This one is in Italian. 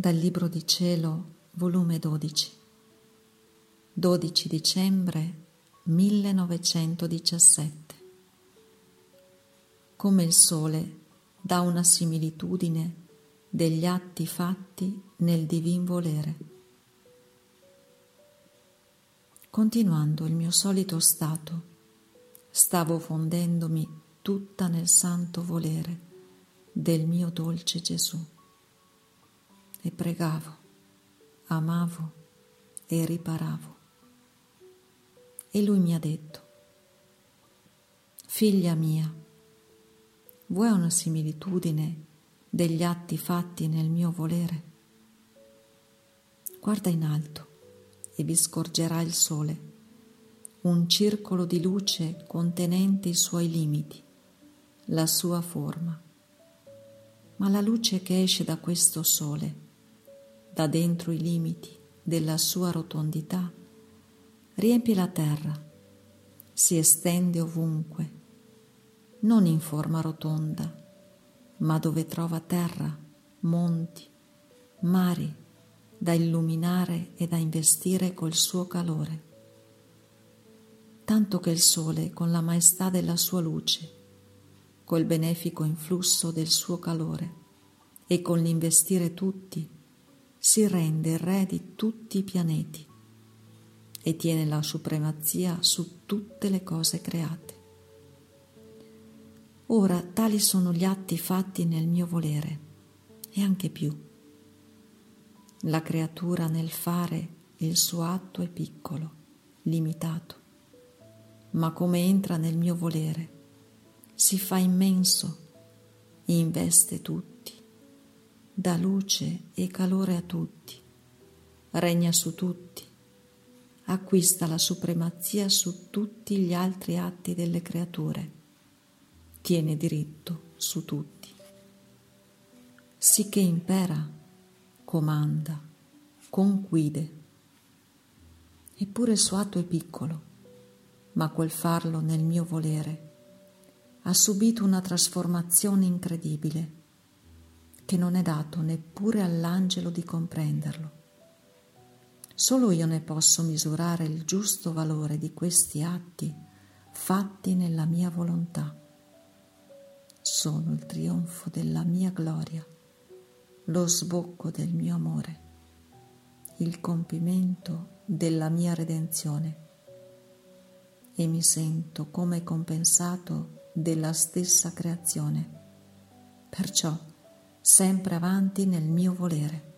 Dal Libro di Cielo, volume 12, 12 dicembre 1917. Come il sole dà una similitudine degli atti fatti nel divin volere. Continuando il mio solito stato, stavo fondendomi tutta nel santo volere del mio dolce Gesù e pregavo, amavo e riparavo. E lui mi ha detto, figlia mia, vuoi una similitudine degli atti fatti nel mio volere? Guarda in alto e vi scorgerà il sole, un circolo di luce contenente i suoi limiti, la sua forma. Ma la luce che esce da questo sole da dentro i limiti della sua rotondità, riempie la terra, si estende ovunque, non in forma rotonda, ma dove trova terra, monti, mari da illuminare e da investire col suo calore. Tanto che il sole, con la maestà della sua luce, col benefico influsso del suo calore e con l'investire tutti, si rende re di tutti i pianeti e tiene la supremazia su tutte le cose create. Ora tali sono gli atti fatti nel mio volere e anche più. La creatura nel fare il suo atto è piccolo, limitato, ma come entra nel mio volere, si fa immenso, investe tutto dà luce e calore a tutti, regna su tutti, acquista la supremazia su tutti gli altri atti delle creature, tiene diritto su tutti. Sicché impera, comanda, conquide. Eppure il suo atto è piccolo, ma quel farlo nel mio volere ha subito una trasformazione incredibile che non è dato neppure all'angelo di comprenderlo. Solo io ne posso misurare il giusto valore di questi atti fatti nella mia volontà. Sono il trionfo della mia gloria, lo sbocco del mio amore, il compimento della mia redenzione e mi sento come compensato della stessa creazione. Perciò sempre avanti nel mio volere.